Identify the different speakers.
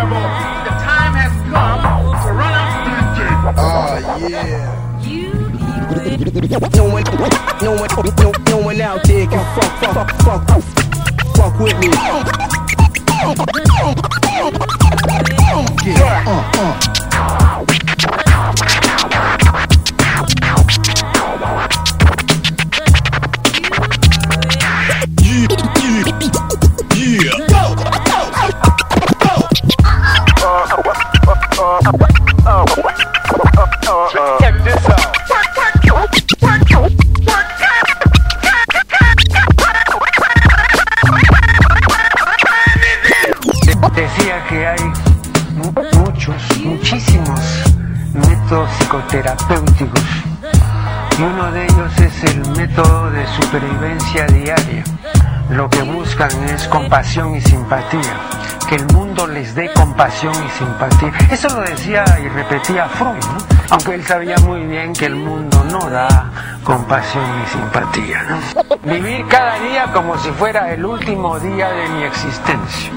Speaker 1: terrible. The time has come to run out to the gate.
Speaker 2: Oh, yeah. You no one, no one, no, no one out there can fuck, fuck, fuck, fuck, fuck with me.
Speaker 3: Decía que hay mu- muchos, muchísimos métodos psicoterapéuticos y uno de ellos es el método de supervivencia diaria. Lo que buscan es compasión y simpatía, que el mundo les dé compasión y simpatía. Eso lo decía y repetía Freud, ¿no? aunque él sabía muy bien que el mundo no da compasión y simpatía. ¿no? Vivir cada día como si fuera el último día de mi existencia.